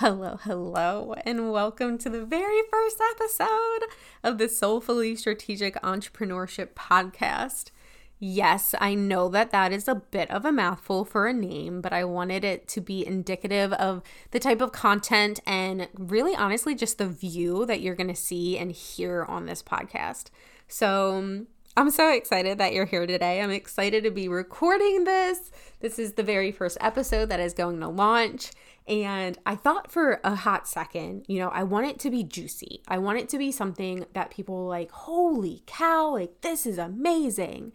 Hello, hello, and welcome to the very first episode of the Soulfully Strategic Entrepreneurship Podcast. Yes, I know that that is a bit of a mouthful for a name, but I wanted it to be indicative of the type of content and really honestly just the view that you're going to see and hear on this podcast. So, I'm so excited that you're here today. I'm excited to be recording this. This is the very first episode that is going to launch. And I thought for a hot second, you know, I want it to be juicy. I want it to be something that people like, holy cow, like this is amazing.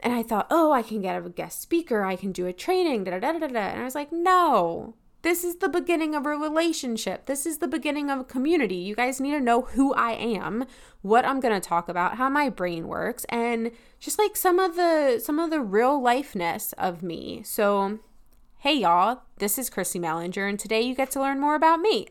And I thought, oh, I can get a guest speaker, I can do a training, da da da da da. And I was like, no, this is the beginning of a relationship. This is the beginning of a community. You guys need to know who I am, what I'm going to talk about, how my brain works, and just like some of the some of the real lifeness of me. So Hey y'all, this is Chrissy Mellinger, and today you get to learn more about me.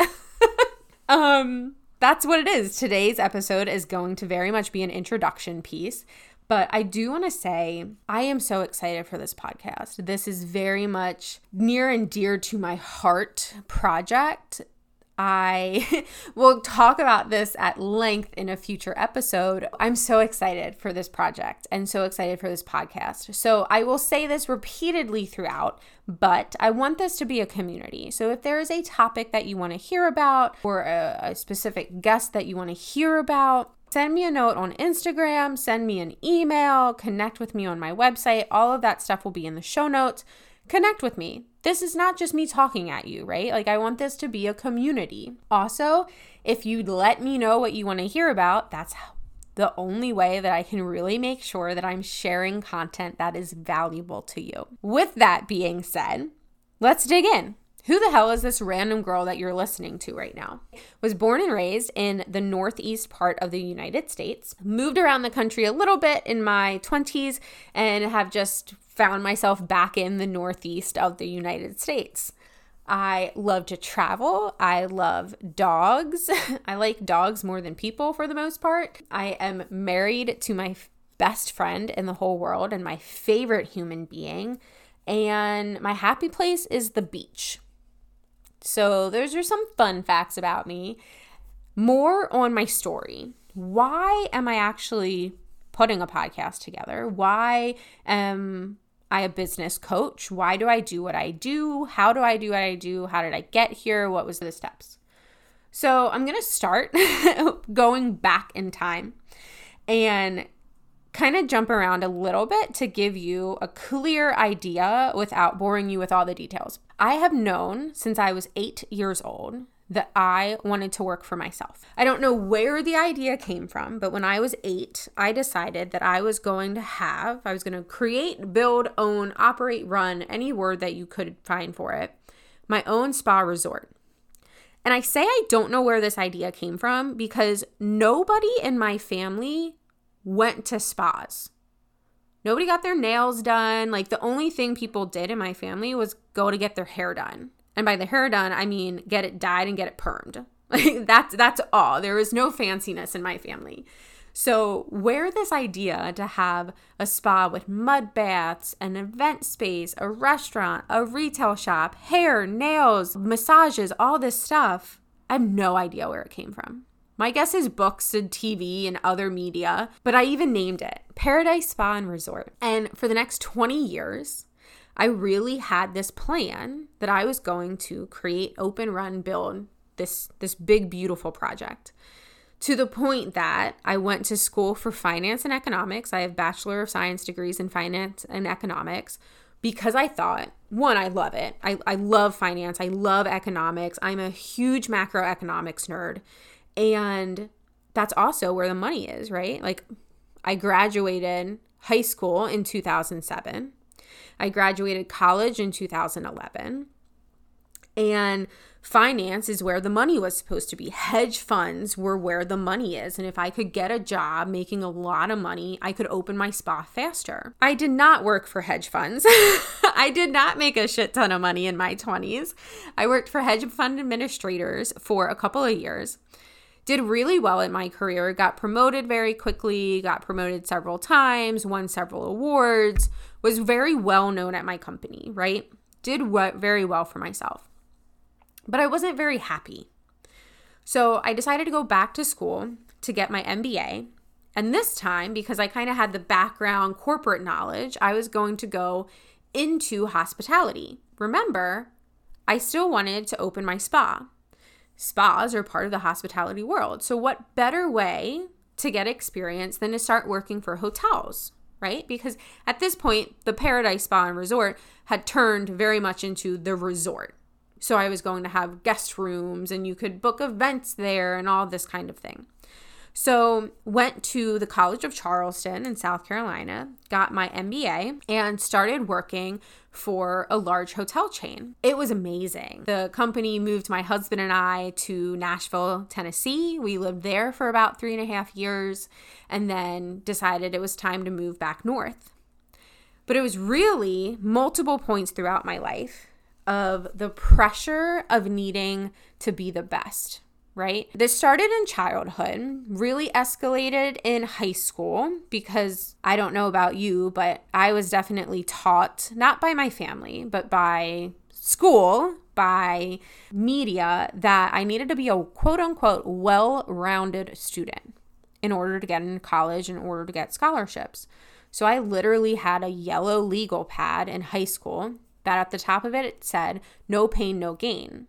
um, that's what it is. Today's episode is going to very much be an introduction piece. But I do want to say, I am so excited for this podcast. This is very much near and dear to my heart project. I will talk about this at length in a future episode. I'm so excited for this project and so excited for this podcast. So, I will say this repeatedly throughout, but I want this to be a community. So, if there is a topic that you want to hear about or a, a specific guest that you want to hear about, Send me a note on Instagram, send me an email, connect with me on my website. All of that stuff will be in the show notes connect with me. This is not just me talking at you, right? Like, I want this to be a community. Also, if you'd let me know what you want to hear about, that's the only way that I can really make sure that I'm sharing content that is valuable to you. With that being said, let's dig in. Who the hell is this random girl that you're listening to right now? Was born and raised in the northeast part of the United States, moved around the country a little bit in my 20s, and have just found myself back in the northeast of the United States. I love to travel. I love dogs. I like dogs more than people for the most part. I am married to my best friend in the whole world and my favorite human being. And my happy place is the beach. So, those are some fun facts about me. More on my story. Why am I actually putting a podcast together? Why am I a business coach? Why do I do what I do? How do I do what I do? How did I get here? What was the steps? So, I'm going to start going back in time and kind of jump around a little bit to give you a clear idea without boring you with all the details. I have known since I was 8 years old that I wanted to work for myself. I don't know where the idea came from, but when I was eight, I decided that I was going to have, I was going to create, build, own, operate, run, any word that you could find for it, my own spa resort. And I say I don't know where this idea came from because nobody in my family went to spas. Nobody got their nails done. Like the only thing people did in my family was go to get their hair done. And by the hair done, I mean get it dyed and get it permed. Like that's that's all. There is no fanciness in my family. So, where this idea to have a spa with mud baths, an event space, a restaurant, a retail shop, hair, nails, massages, all this stuff, I have no idea where it came from. My guess is books and TV and other media, but I even named it Paradise Spa and Resort. And for the next 20 years, I really had this plan that I was going to create, open, run, build this this big beautiful project. to the point that I went to school for finance and economics. I have Bachelor of Science degrees in finance and economics because I thought, one, I love it. I, I love finance. I love economics. I'm a huge macroeconomics nerd. And that's also where the money is, right? Like, I graduated high school in 2007. I graduated college in 2011. And finance is where the money was supposed to be. Hedge funds were where the money is. And if I could get a job making a lot of money, I could open my spa faster. I did not work for hedge funds. I did not make a shit ton of money in my 20s. I worked for hedge fund administrators for a couple of years. Did really well in my career, got promoted very quickly, got promoted several times, won several awards, was very well known at my company, right? Did very well for myself but I wasn't very happy. So I decided to go back to school to get my MBA. And this time, because I kind of had the background corporate knowledge, I was going to go into hospitality. Remember, I still wanted to open my spa. Spas are part of the hospitality world. So, what better way to get experience than to start working for hotels, right? Because at this point, the Paradise Spa and Resort had turned very much into the resort. So I was going to have guest rooms and you could book events there and all this kind of thing. So went to the College of Charleston in South Carolina, got my MBA and started working for a large hotel chain. It was amazing. The company moved my husband and I to Nashville, Tennessee. We lived there for about three and a half years and then decided it was time to move back north. But it was really multiple points throughout my life of the pressure of needing to be the best, right? This started in childhood, really escalated in high school because I don't know about you, but I was definitely taught, not by my family, but by school, by media, that I needed to be a quote unquote well rounded student in order to get into college, in order to get scholarships. So I literally had a yellow legal pad in high school that at the top of it, it said, no pain, no gain.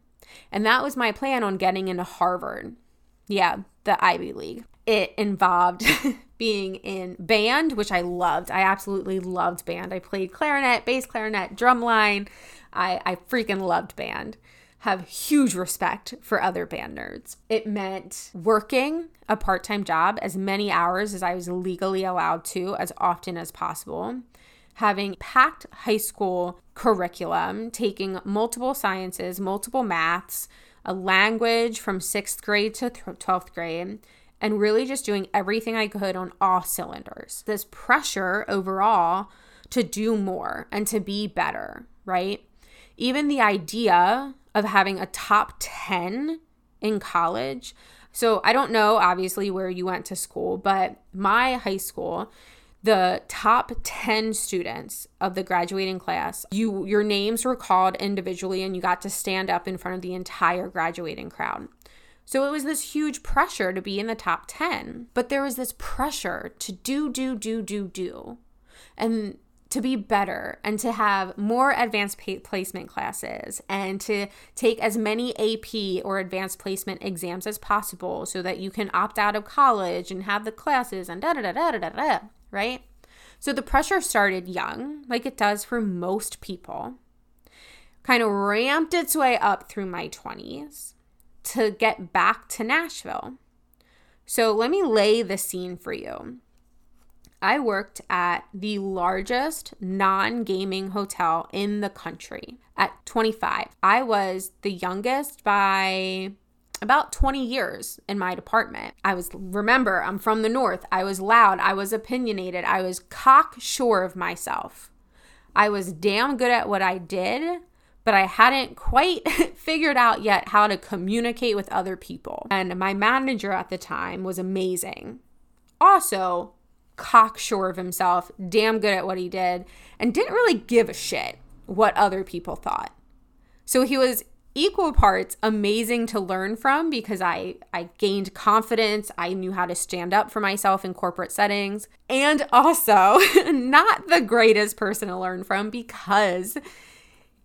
And that was my plan on getting into Harvard. Yeah, the Ivy League. It involved being in band, which I loved. I absolutely loved band. I played clarinet, bass clarinet, drumline. I, I freaking loved band. Have huge respect for other band nerds. It meant working a part time job as many hours as I was legally allowed to, as often as possible having packed high school curriculum, taking multiple sciences, multiple maths, a language from sixth grade to 12th grade, and really just doing everything I could on all cylinders. This pressure overall to do more and to be better, right? Even the idea of having a top 10 in college. So I don't know, obviously, where you went to school, but my high school the top 10 students of the graduating class. You your names were called individually and you got to stand up in front of the entire graduating crowd. So it was this huge pressure to be in the top 10 but there was this pressure to do do do do do and to be better and to have more advanced placement classes and to take as many AP or advanced placement exams as possible so that you can opt out of college and have the classes and da da da da da da right? So the pressure started young, like it does for most people, kind of ramped its way up through my 20s to get back to Nashville. So let me lay the scene for you. I worked at the largest non gaming hotel in the country at 25. I was the youngest by about 20 years in my department. I was, remember, I'm from the North. I was loud. I was opinionated. I was cocksure of myself. I was damn good at what I did, but I hadn't quite figured out yet how to communicate with other people. And my manager at the time was amazing. Also, cocksure of himself, damn good at what he did, and didn't really give a shit what other people thought. So he was equal parts amazing to learn from because I I gained confidence, I knew how to stand up for myself in corporate settings, and also not the greatest person to learn from because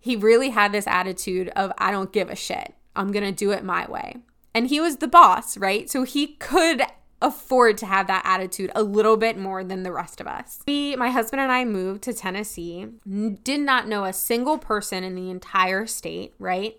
he really had this attitude of I don't give a shit. I'm going to do it my way. And he was the boss, right? So he could afford to have that attitude a little bit more than the rest of us. We, my husband and I moved to Tennessee, did not know a single person in the entire state, right?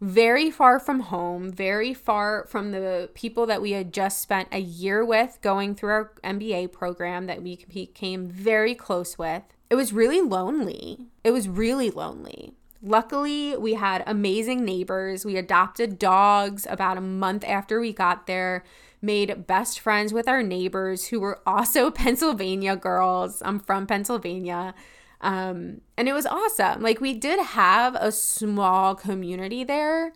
Very far from home, very far from the people that we had just spent a year with going through our MBA program that we became very close with. It was really lonely. It was really lonely. Luckily, we had amazing neighbors. We adopted dogs about a month after we got there, made best friends with our neighbors who were also Pennsylvania girls. I'm from Pennsylvania. Um, and it was awesome. Like we did have a small community there,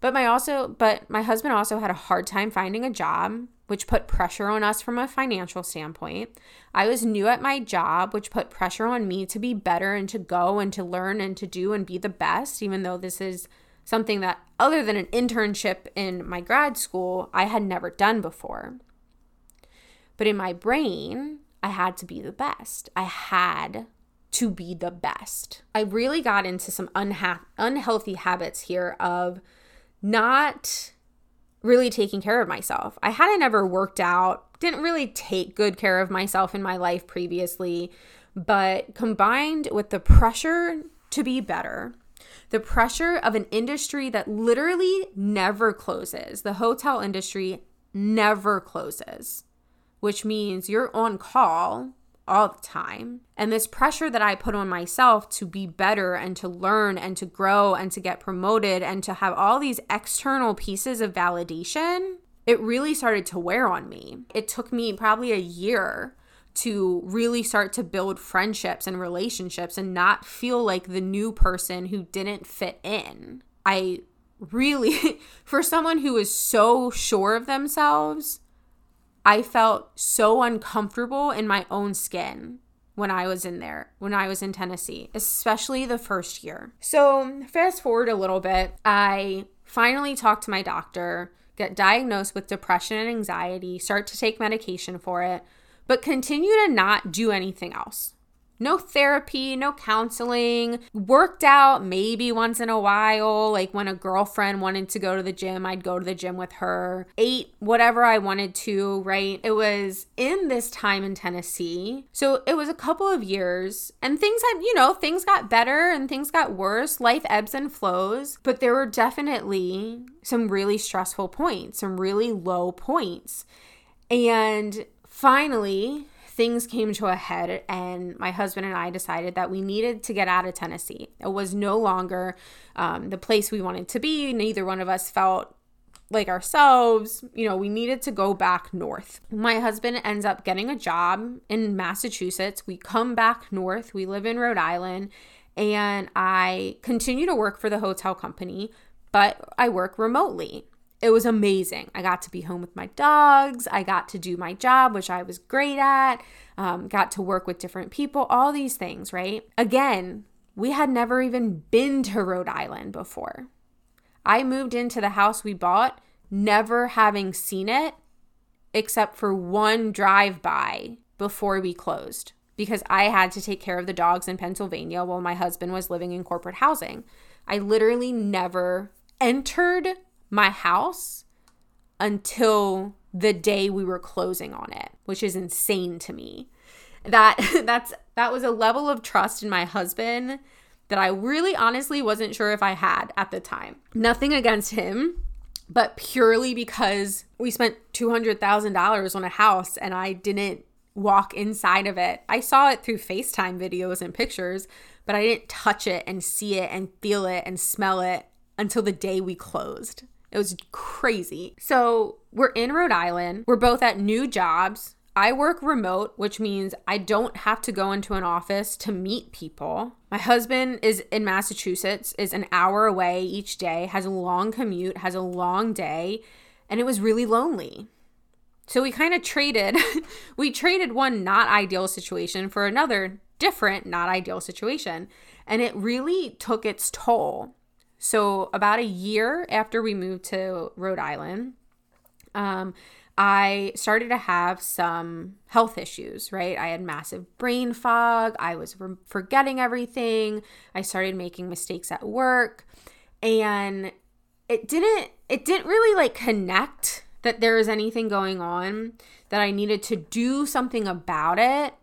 but my also but my husband also had a hard time finding a job which put pressure on us from a financial standpoint. I was new at my job, which put pressure on me to be better and to go and to learn and to do and be the best, even though this is something that, other than an internship in my grad school, I had never done before. But in my brain, I had to be the best. I had to be the best. I really got into some unha- unhealthy habits here of not really taking care of myself. I hadn't ever worked out, didn't really take good care of myself in my life previously, but combined with the pressure to be better, the pressure of an industry that literally never closes, the hotel industry never closes, which means you're on call all the time. And this pressure that I put on myself to be better and to learn and to grow and to get promoted and to have all these external pieces of validation, it really started to wear on me. It took me probably a year to really start to build friendships and relationships and not feel like the new person who didn't fit in. I really, for someone who is so sure of themselves, I felt so uncomfortable in my own skin when I was in there, when I was in Tennessee, especially the first year. So, fast forward a little bit, I finally talked to my doctor, get diagnosed with depression and anxiety, start to take medication for it, but continue to not do anything else. No therapy, no counseling. Worked out maybe once in a while. Like when a girlfriend wanted to go to the gym, I'd go to the gym with her. Ate whatever I wanted to, right? It was in this time in Tennessee. So it was a couple of years and things had, you know, things got better and things got worse. Life ebbs and flows. But there were definitely some really stressful points, some really low points. And finally, things came to a head, and my husband and I decided that we needed to get out of Tennessee. It was no longer um, the place we wanted to be. Neither one of us felt like ourselves, you know, we needed to go back north. My husband ends up getting a job in Massachusetts. We come back north. We live in Rhode Island, and I continue to work for the hotel company, but I work remotely it was amazing. I got to be home with my dogs. I got to do my job, which I was great at. Um, got to work with different people, all these things, right? Again, we had never even been to Rhode Island before. I moved into the house we bought, never having seen it except for one drive by before we closed because I had to take care of the dogs in Pennsylvania while my husband was living in corporate housing. I literally never entered my house until the day we were closing on it, which is insane to me. That that's that was a level of trust in my husband that I really honestly wasn't sure if I had at the time. Nothing against him, but purely because we spent $200,000 on a house and I didn't walk inside of it. I saw it through FaceTime videos and pictures, but I didn't touch it and see it and feel it and smell it until the day we closed. It was crazy. So we're in Rhode Island. We're both at new jobs. I work remote, which means I don't have to go into an office to meet people. My husband is in Massachusetts, is an hour away each day, has a long commute, has a long day, and it was really lonely. So we kind of traded we traded one not ideal situation for another different not ideal situation, and it really took its toll. So, about a year after we moved to Rhode Island, um, I started to have some health issues, right? I had massive brain fog. I was re- forgetting everything. I started making mistakes at work. And it didn't it didn't really like connect that there was anything going on that I needed to do something about it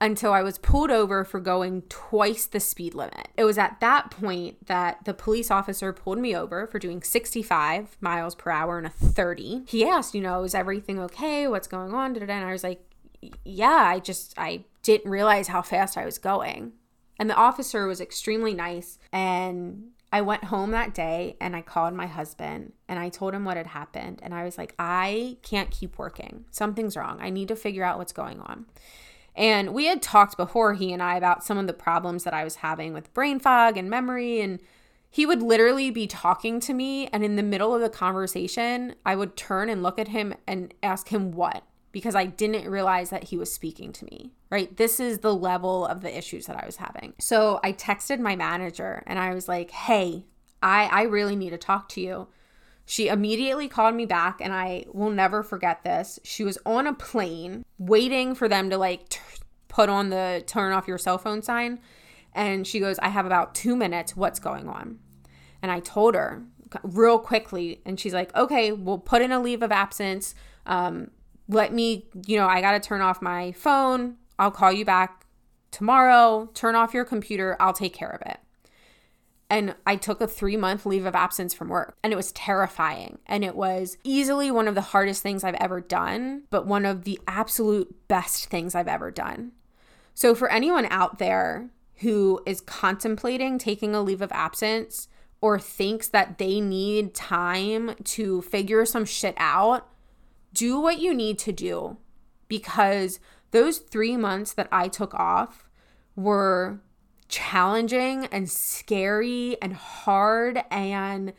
until I was pulled over for going twice the speed limit. It was at that point that the police officer pulled me over for doing 65 miles per hour in a 30. He asked, you know, is everything okay? What's going on? And I was like, yeah, I just, I didn't realize how fast I was going. And the officer was extremely nice. And I went home that day and I called my husband and I told him what had happened. And I was like, I can't keep working. Something's wrong. I need to figure out what's going on. And we had talked before, he and I, about some of the problems that I was having with brain fog and memory. And he would literally be talking to me. And in the middle of the conversation, I would turn and look at him and ask him what because I didn't realize that he was speaking to me, right? This is the level of the issues that I was having. So I texted my manager and I was like, hey, I, I really need to talk to you. She immediately called me back and I will never forget this. She was on a plane waiting for them to like t- put on the turn off your cell phone sign. And she goes, I have about two minutes. What's going on? And I told her real quickly. And she's like, okay, we'll put in a leave of absence. Um, let me, you know, I got to turn off my phone. I'll call you back tomorrow. Turn off your computer. I'll take care of it. And I took a three month leave of absence from work, and it was terrifying. And it was easily one of the hardest things I've ever done, but one of the absolute best things I've ever done. So, for anyone out there who is contemplating taking a leave of absence or thinks that they need time to figure some shit out, do what you need to do because those three months that I took off were challenging and scary and hard and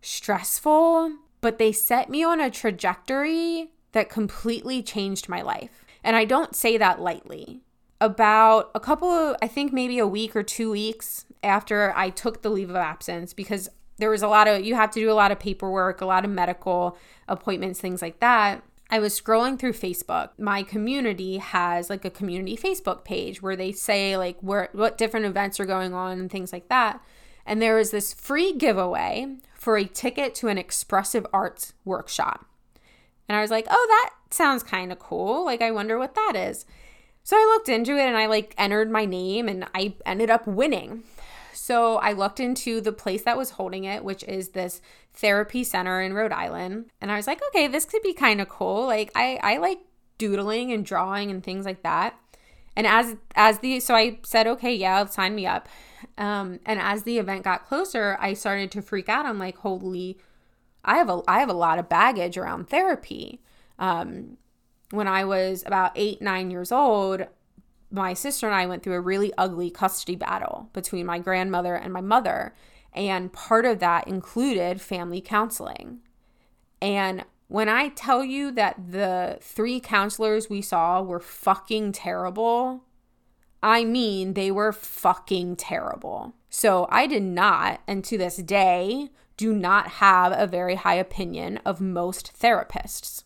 stressful, but they set me on a trajectory that completely changed my life. And I don't say that lightly. About a couple of, I think maybe a week or two weeks after I took the leave of absence, because there was a lot of you have to do a lot of paperwork, a lot of medical appointments, things like that. I was scrolling through Facebook. My community has like a community Facebook page where they say like where what different events are going on and things like that. And there was this free giveaway for a ticket to an expressive arts workshop. And I was like, "Oh, that sounds kind of cool. Like I wonder what that is." So I looked into it and I like entered my name and I ended up winning. So I looked into the place that was holding it, which is this therapy center in Rhode Island. And I was like, okay, this could be kind of cool. Like I, I like doodling and drawing and things like that. And as as the so I said, okay, yeah, sign me up. Um, and as the event got closer, I started to freak out. I'm like, holy, I have a I have a lot of baggage around therapy. Um, when I was about eight, nine years old, my sister and I went through a really ugly custody battle between my grandmother and my mother. And part of that included family counseling. And when I tell you that the three counselors we saw were fucking terrible, I mean they were fucking terrible. So I did not, and to this day, do not have a very high opinion of most therapists.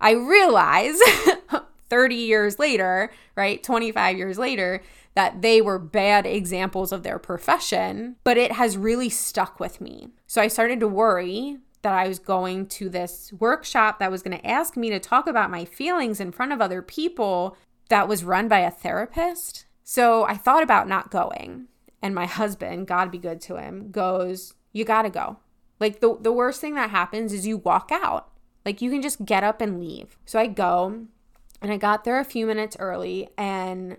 I realize 30 years later, right, 25 years later, that they were bad examples of their profession, but it has really stuck with me. So I started to worry that I was going to this workshop that was going to ask me to talk about my feelings in front of other people that was run by a therapist. So I thought about not going. And my husband, God be good to him, goes, You got to go. Like the, the worst thing that happens is you walk out. Like you can just get up and leave. So I go and I got there a few minutes early and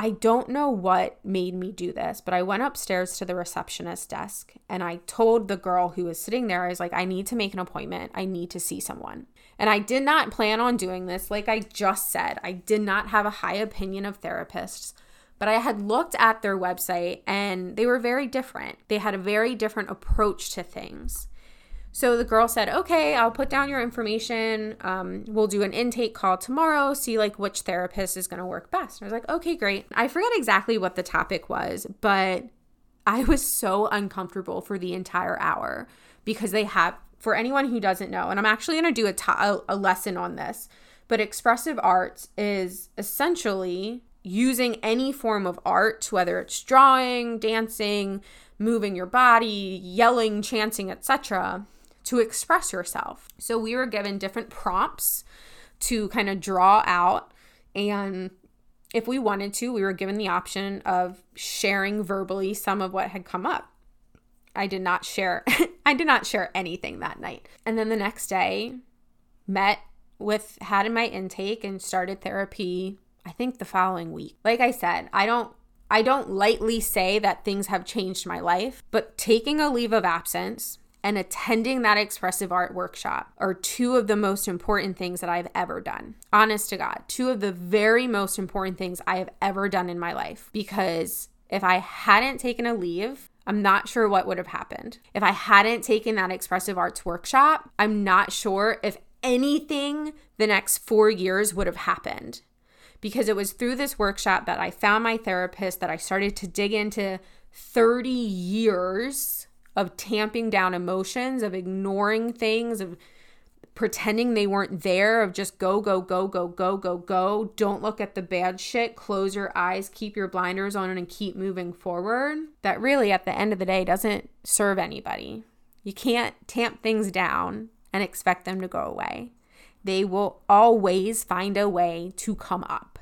I don't know what made me do this, but I went upstairs to the receptionist desk and I told the girl who was sitting there, I was like, I need to make an appointment. I need to see someone. And I did not plan on doing this. Like I just said, I did not have a high opinion of therapists, but I had looked at their website and they were very different. They had a very different approach to things. So the girl said, "Okay, I'll put down your information. Um, we'll do an intake call tomorrow. See like which therapist is going to work best." And I was like, "Okay, great." I forget exactly what the topic was, but I was so uncomfortable for the entire hour because they have. For anyone who doesn't know, and I'm actually going to do a, to- a lesson on this, but expressive arts is essentially using any form of art, whether it's drawing, dancing, moving your body, yelling, chanting, etc., to express yourself. So we were given different prompts to kind of draw out and if we wanted to, we were given the option of sharing verbally some of what had come up. I did not share I did not share anything that night. And then the next day met with had my intake and started therapy I think the following week. Like I said, I don't I don't lightly say that things have changed my life, but taking a leave of absence and attending that expressive art workshop are two of the most important things that I've ever done. Honest to God, two of the very most important things I have ever done in my life. Because if I hadn't taken a leave, I'm not sure what would have happened. If I hadn't taken that expressive arts workshop, I'm not sure if anything the next four years would have happened because it was through this workshop that I found my therapist, that I started to dig into 30 years of tamping down emotions, of ignoring things, of pretending they weren't there, of just go, go, go, go, go, go, go. Don't look at the bad shit. Close your eyes, keep your blinders on, and keep moving forward. That really, at the end of the day, doesn't serve anybody. You can't tamp things down and expect them to go away they will always find a way to come up.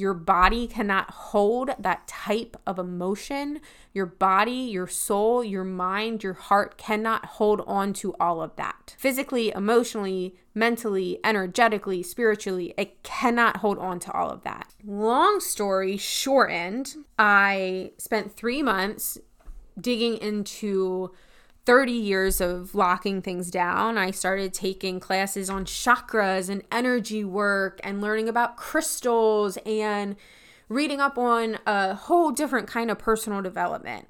Your body cannot hold that type of emotion. Your body, your soul, your mind, your heart cannot hold on to all of that. Physically, emotionally, mentally, energetically, spiritually, it cannot hold on to all of that. Long story shortened, I spent three months digging into 30 years of locking things down, I started taking classes on chakras and energy work and learning about crystals and reading up on a whole different kind of personal development.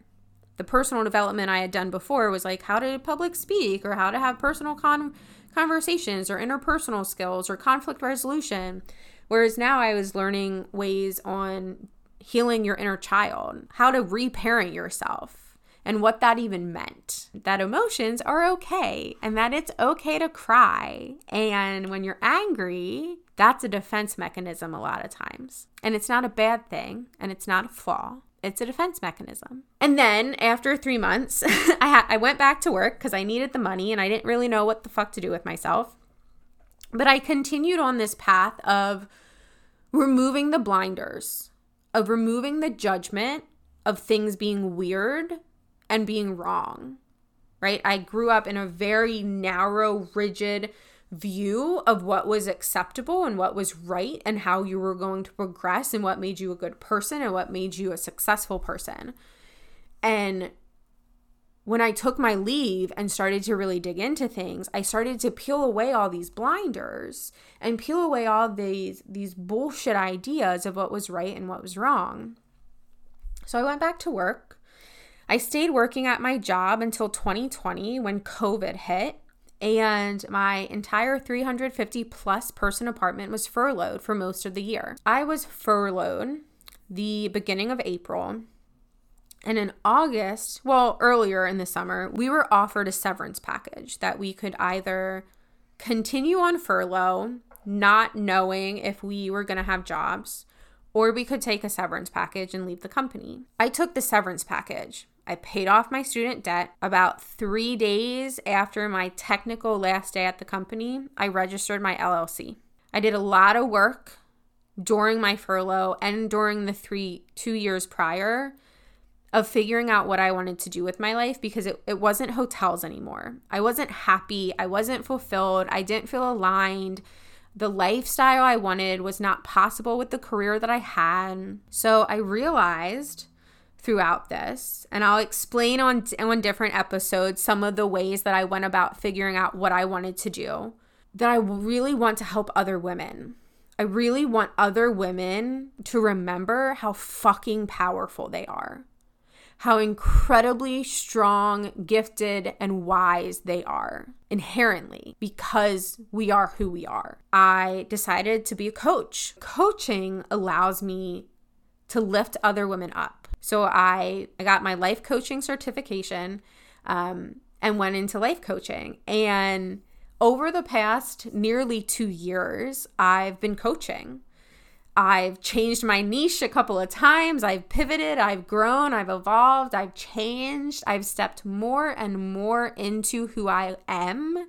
The personal development I had done before was like how to public speak or how to have personal con- conversations or interpersonal skills or conflict resolution. Whereas now I was learning ways on healing your inner child, how to reparent yourself and what that even meant. That emotions are okay and that it's okay to cry. And when you're angry, that's a defense mechanism a lot of times. And it's not a bad thing and it's not a flaw. It's a defense mechanism. And then after three months, I, ha- I went back to work because I needed the money and I didn't really know what the fuck to do with myself. But I continued on this path of removing the blinders, of removing the judgment of things being weird and being wrong, right? I grew up in a very narrow, rigid view of what was acceptable and what was right and how you were going to progress and what made you a good person and what made you a successful person. And when I took my leave and started to really dig into things, I started to peel away all these blinders and peel away all these these bullshit ideas of what was right and what was wrong. So I went back to work I stayed working at my job until 2020 when COVID hit, and my entire 350 plus person apartment was furloughed for most of the year. I was furloughed the beginning of April. And in August, well, earlier in the summer, we were offered a severance package that we could either continue on furlough, not knowing if we were going to have jobs, or we could take a severance package and leave the company. I took the severance package I paid off my student debt. About three days after my technical last day at the company, I registered my LLC. I did a lot of work during my furlough and during the three two years prior of figuring out what I wanted to do with my life because it, it wasn't hotels anymore. I wasn't happy. I wasn't fulfilled. I didn't feel aligned. The lifestyle I wanted was not possible with the career that I had. So I realized throughout this and i'll explain on on different episodes some of the ways that i went about figuring out what i wanted to do that i really want to help other women. I really want other women to remember how fucking powerful they are how incredibly strong gifted and wise they are inherently because we are who we are. I decided to be a coach. Coaching allows me to lift other women up so I, I got my life coaching certification um, and went into life coaching. And over the past nearly two years, I've been coaching. I've changed my niche a couple of times. I've pivoted, I've grown, I've evolved, I've changed. I've stepped more and more into who I am.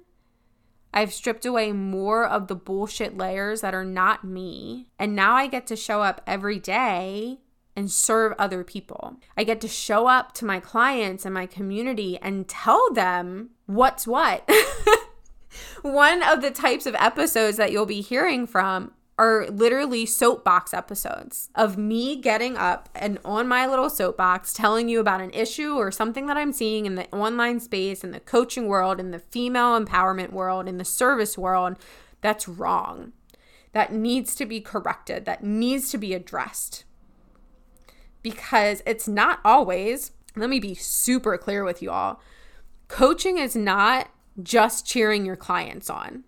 I've stripped away more of the bullshit layers that are not me. And now I get to show up every day and serve other people. I get to show up to my clients and my community and tell them what's what. One of the types of episodes that you'll be hearing from are literally soapbox episodes of me getting up and on my little soapbox telling you about an issue or something that I'm seeing in the online space, in the coaching world, in the female empowerment world, in the service world that's wrong, that needs to be corrected, that needs to be addressed. Because it's not always, let me be super clear with you all coaching is not just cheering your clients on.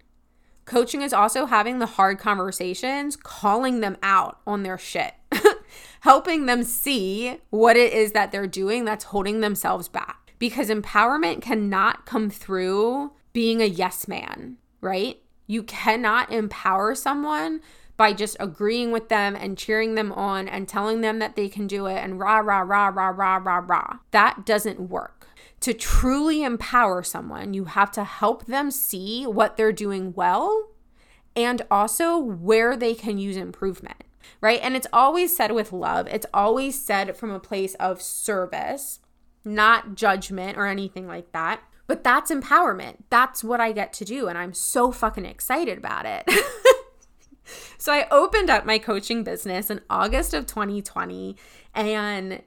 Coaching is also having the hard conversations, calling them out on their shit, helping them see what it is that they're doing that's holding themselves back. Because empowerment cannot come through being a yes man, right? You cannot empower someone by just agreeing with them and cheering them on and telling them that they can do it and rah, rah, rah, rah, rah, rah, rah. That doesn't work to truly empower someone, you have to help them see what they're doing well and also where they can use improvement, right? And it's always said with love, it's always said from a place of service, not judgment or anything like that. But that's empowerment. That's what I get to do. And I'm so fucking excited about it. so I opened up my coaching business in August of 2020 and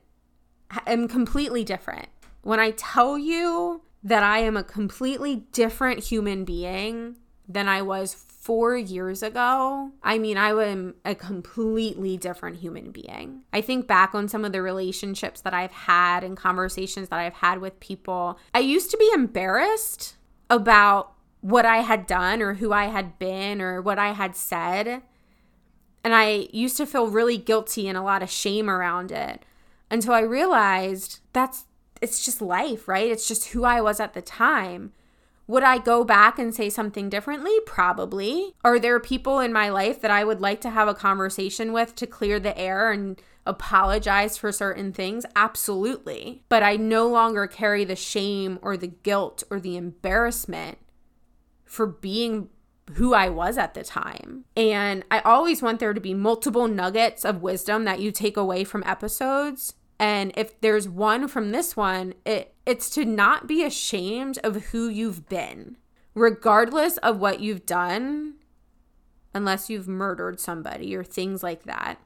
am completely different. When I tell you that I am a completely different human being than I was four years ago, I mean, I am a completely different human being. I think back on some of the relationships that I've had and conversations that I've had with people. I used to be embarrassed about what I had done or who I had been or what I had said. And I used to feel really guilty and a lot of shame around it until I realized that's it's just life, right? It's just who I was at the time. Would I go back and say something differently? Probably. Are there people in my life that I would like to have a conversation with to clear the air and apologize for certain things? Absolutely. But I no longer carry the shame or the guilt or the embarrassment for being who I was at the time. And I always want there to be multiple nuggets of wisdom that you take away from episodes and if there's one from this one, it it's to not be ashamed of who you've been, regardless of what you've done, unless you've murdered somebody or things like that.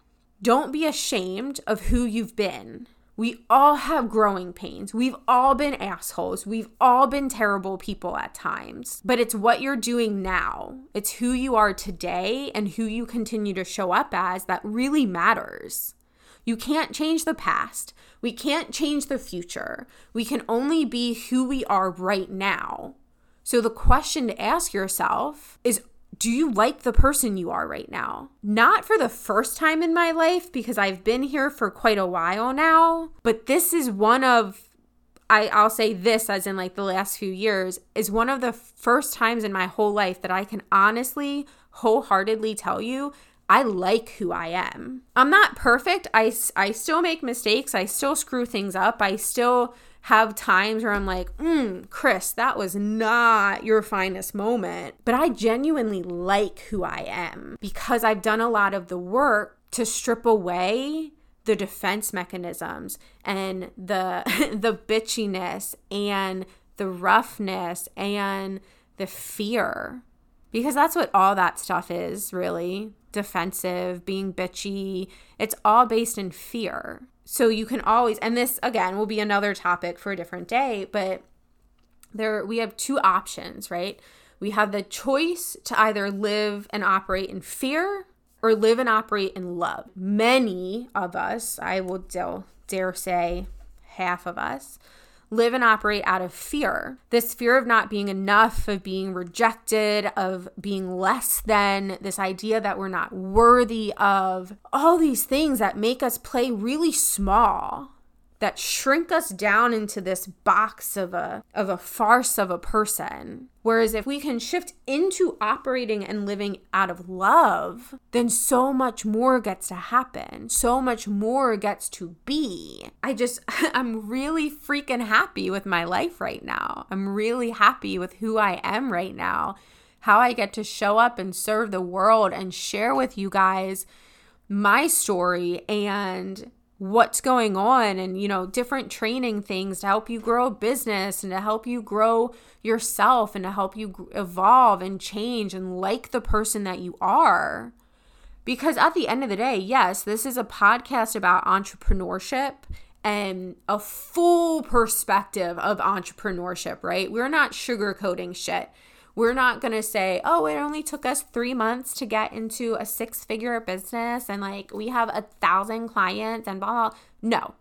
Don't be ashamed of who you've been. We all have growing pains. We've all been assholes. We've all been terrible people at times. But it's what you're doing now. It's who you are today and who you continue to show up as that really matters. You can't change the past. We can't change the future. We can only be who we are right now. So the question to ask yourself is do you like the person you are right now? Not for the first time in my life because I've been here for quite a while now, but this is one of I, I'll say this as in like the last few years is one of the first times in my whole life that I can honestly, wholeheartedly tell you I like who I am. I'm not perfect. I, I still make mistakes. I still screw things up. I still have times where I'm like, mm, Chris, that was not your finest moment. But I genuinely like who I am because I've done a lot of the work to strip away the defense mechanisms and the the bitchiness and the roughness and the fear because that's what all that stuff is really defensive, being bitchy. It's all based in fear. So you can always, and this again will be another topic for a different day, but there we have two options, right? We have the choice to either live and operate in fear or live and operate in love. Many of us, I will dare say half of us, live and operate out of fear. This fear of not being enough, of being rejected, of being less than, this idea that we're not worthy of, all these things that make us play really small that shrink us down into this box of a of a farce of a person. Whereas if we can shift into operating and living out of love, then so much more gets to happen. So much more gets to be. I just I'm really freaking happy with my life right now. I'm really happy with who I am right now. How I get to show up and serve the world and share with you guys my story and what's going on and you know different training things to help you grow a business and to help you grow yourself and to help you evolve and change and like the person that you are. Because at the end of the day yes this is a podcast about entrepreneurship and a full perspective of entrepreneurship right? We're not sugarcoating shit we're not going to say, oh, it only took us three months to get into a six figure business and like we have a thousand clients and blah, blah. No,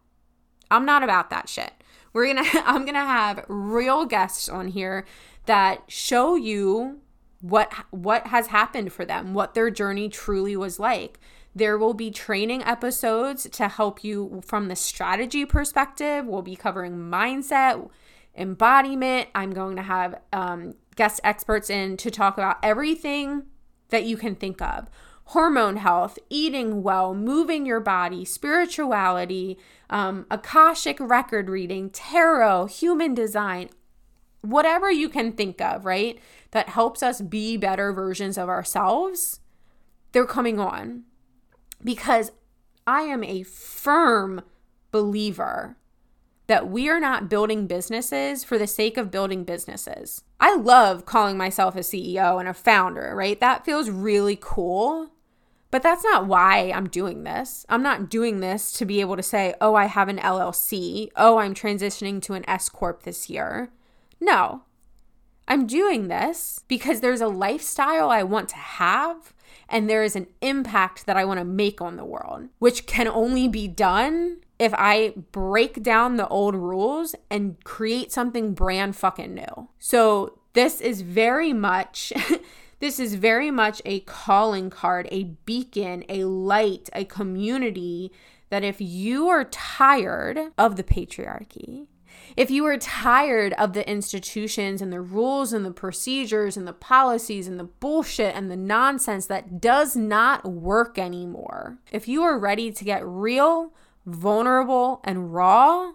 I'm not about that shit. We're going to, I'm going to have real guests on here that show you what what has happened for them, what their journey truly was like. There will be training episodes to help you from the strategy perspective. We'll be covering mindset, embodiment. I'm going to have um, guest experts in to talk about everything that you can think of hormone health, eating well, moving your body, spirituality, um, Akashic record reading, tarot, human design, whatever you can think of, right? That helps us be better versions of ourselves, they're coming on. Because I am a firm believer that we are not building businesses for the sake of building businesses. I love calling myself a CEO and a founder, right? That feels really cool. But that's not why I'm doing this. I'm not doing this to be able to say, oh, I have an LLC. Oh, I'm transitioning to an S Corp this year. No. I'm doing this because there's a lifestyle I want to have and there is an impact that I want to make on the world, which can only be done if I break down the old rules and create something brand fucking new. So this is very much this is very much a calling card, a beacon, a light, a community that if you are tired of the patriarchy, if you are tired of the institutions and the rules and the procedures and the policies and the bullshit and the nonsense that does not work anymore, if you are ready to get real, vulnerable, and raw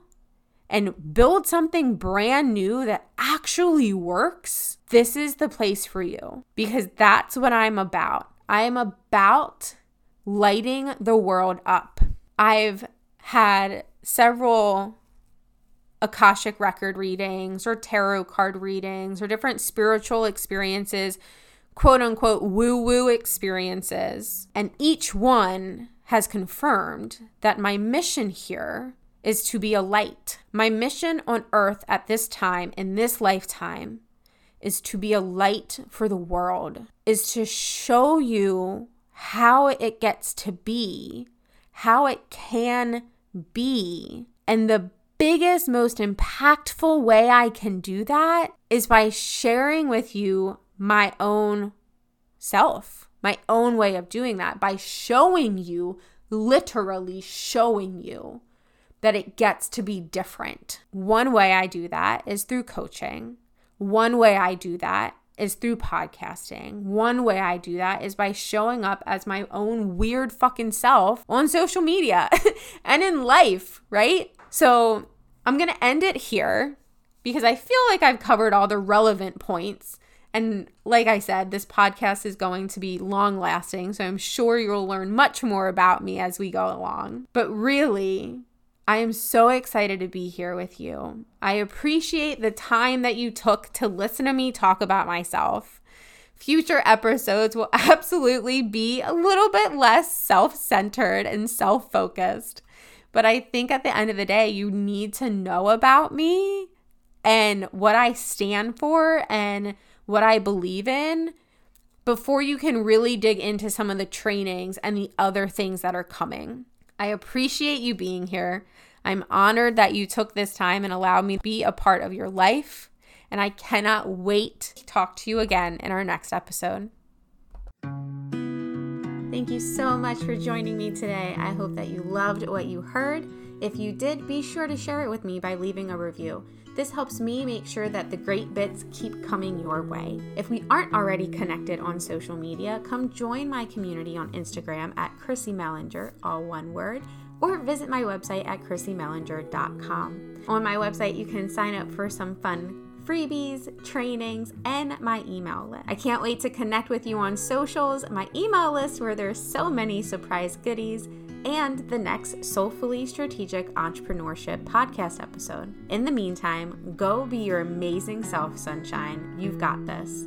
and build something brand new that actually works, this is the place for you because that's what I'm about. I am about lighting the world up. I've had several Akashic record readings or tarot card readings or different spiritual experiences, quote unquote woo woo experiences. And each one has confirmed that my mission here is to be a light. My mission on earth at this time, in this lifetime, is to be a light for the world, is to show you how it gets to be, how it can be. And the biggest, most impactful way I can do that is by sharing with you my own self my own way of doing that by showing you, literally showing you that it gets to be different. One way I do that is through coaching. One way I do that is through podcasting. One way I do that is by showing up as my own weird fucking self on social media and in life, right? So I'm going to end it here because I feel like I've covered all the relevant points. And like I said, this podcast is going to be long lasting, so I'm sure you'll learn much more about me as we go along. But really, I am so excited to be here with you. I appreciate the time that you took to listen to me talk about myself. Future episodes will absolutely be a little bit less self centered and self focused. But I think at the end of the day, you need to know about me and what I stand for and what I believe in before you can really dig into some of the trainings and the other things that are coming. I appreciate you being here. I'm honored that you took this time and allowed me to be a part of your life. And I cannot wait to talk to you again in our next episode. Thank you so much for joining me today. I hope that you loved what you heard If you did, be sure to share it with me by leaving a review. This helps me make sure that the great bits keep coming your way. If we aren't already connected on social media, come join my community on Instagram at Chrissy Mellinger, all one word, or visit my website at chrissymellinger.com. On my website, you can sign up for some fun freebies, trainings, and my email list. I can't wait to connect with you on socials, my email list where there's so many surprise goodies and the next Soulfully Strategic Entrepreneurship podcast episode. In the meantime, go be your amazing self, sunshine. You've got this.